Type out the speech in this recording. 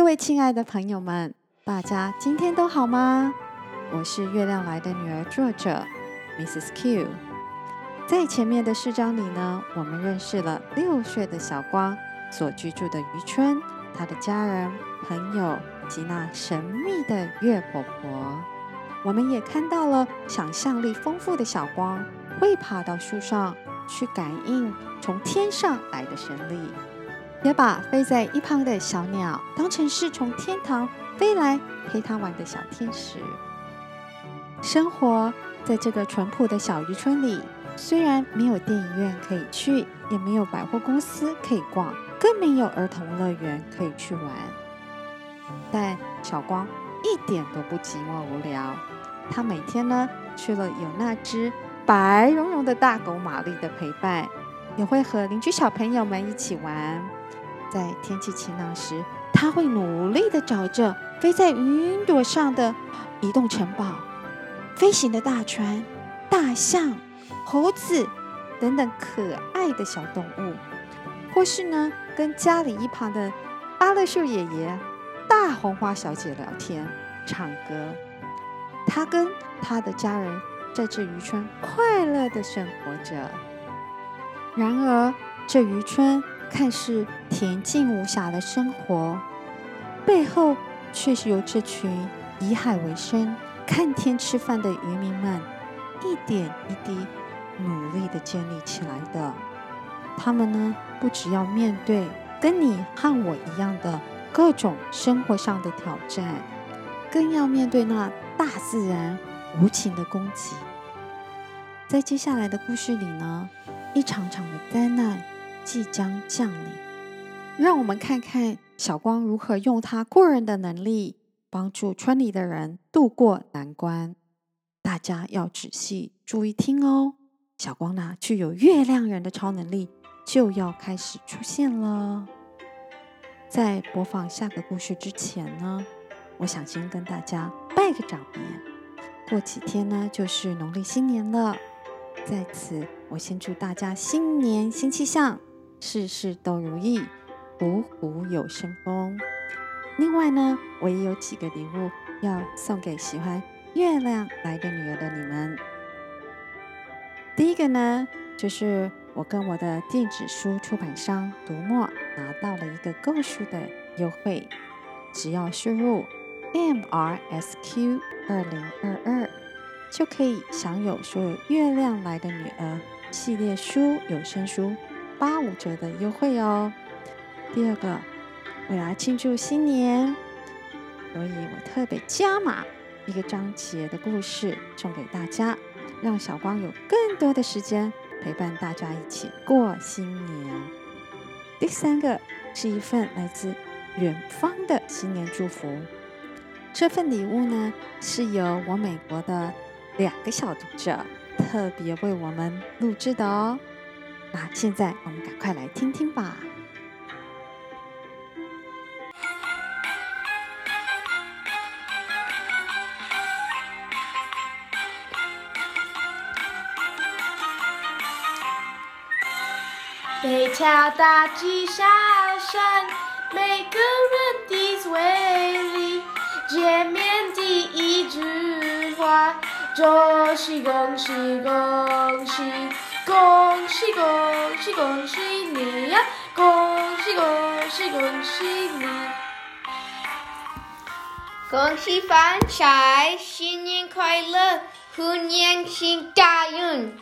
各位亲爱的朋友们，大家今天都好吗？我是月亮来的女儿，作者 Mrs. Q。在前面的四章里呢，我们认识了六岁的小光所居住的渔村，他的家人、朋友及那神秘的月婆婆。我们也看到了想象力丰富的小光会爬到树上去感应从天上来的神力。也把飞在一旁的小鸟当成是从天堂飞来陪他玩的小天使。生活在这个淳朴的小渔村里，虽然没有电影院可以去，也没有百货公司可以逛，更没有儿童乐园可以去玩，但小光一点都不寂寞无聊。他每天呢，除了有那只白茸茸的大狗玛丽的陪伴，也会和邻居小朋友们一起玩。在天气晴朗时，他会努力地找着飞在云朵上的移动城堡、飞行的大船、大象、猴子等等可爱的小动物，或是呢，跟家里一旁的芭乐树爷爷、大红花小姐聊天、唱歌。他跟他的家人在这渔村快乐地生活着。然而，这渔村。看似恬静无暇的生活，背后却是由这群以海为生、看天吃饭的渔民们一点一滴努力地建立起来的。他们呢，不只要面对跟你和我一样的各种生活上的挑战，更要面对那大自然无情的攻击。在接下来的故事里呢，一场场的灾难。即将降临，让我们看看小光如何用他过人的能力帮助村里的人渡过难关。大家要仔细注意听哦！小光呢，具有月亮人的超能力就要开始出现了。在播放下个故事之前呢，我想先跟大家拜个早年。过几天呢，就是农历新年了，在此我先祝大家新年新气象。事事都如意，虎虎有生风。另外呢，我也有几个礼物要送给喜欢月亮来的女儿的你们。第一个呢，就是我跟我的电子书出版商读墨拿到了一个购书的优惠，只要输入 MRSQ 二零二二，就可以享有所有月亮来的女儿系列书有声书。八五折的优惠哦！第二个，为了庆祝新年，所以我特别加码一个章节的故事送给大家，让小光有更多的时间陪伴大家一起过新年。第三个是一份来自远方的新年祝福，这份礼物呢是由我美国的两个小读者特别为我们录制的哦。那现在我们赶快来听听吧。北条大吉小山，每个人的嘴里，见面第一句话就是恭喜恭喜。恭喜恭喜恭喜你呀！恭喜恭喜恭喜你！恭喜发财，新年快乐，虎年行大运。